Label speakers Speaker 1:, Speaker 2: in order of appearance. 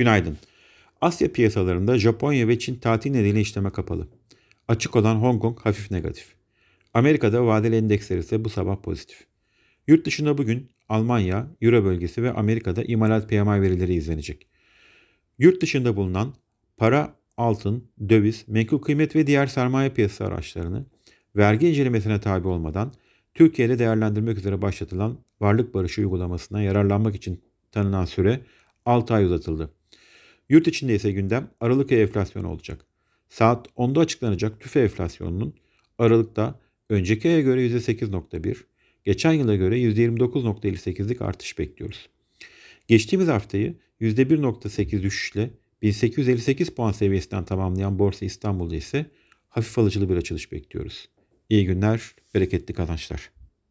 Speaker 1: Günaydın. Asya piyasalarında Japonya ve Çin tatil nedeniyle işleme kapalı. Açık olan Hong Kong hafif negatif. Amerika'da vadeli endeksler ise bu sabah pozitif. Yurt dışında bugün Almanya, Euro bölgesi ve Amerika'da imalat PMI verileri izlenecek. Yurt dışında bulunan para, altın, döviz, menkul kıymet ve diğer sermaye piyasası araçlarını vergi incelemesine tabi olmadan Türkiye'de değerlendirmek üzere başlatılan varlık barışı uygulamasına yararlanmak için tanınan süre 6 ay uzatıldı. Yurt içinde ise gündem Aralık ayı enflasyonu olacak. Saat 10'da açıklanacak tüfe enflasyonunun Aralık'ta önceki aya göre %8.1, geçen yıla göre %29.58'lik artış bekliyoruz. Geçtiğimiz haftayı %1.8 düşüşle 1858 puan seviyesinden tamamlayan Borsa İstanbul'da ise hafif alıcılı bir açılış bekliyoruz. İyi günler, bereketli kazançlar.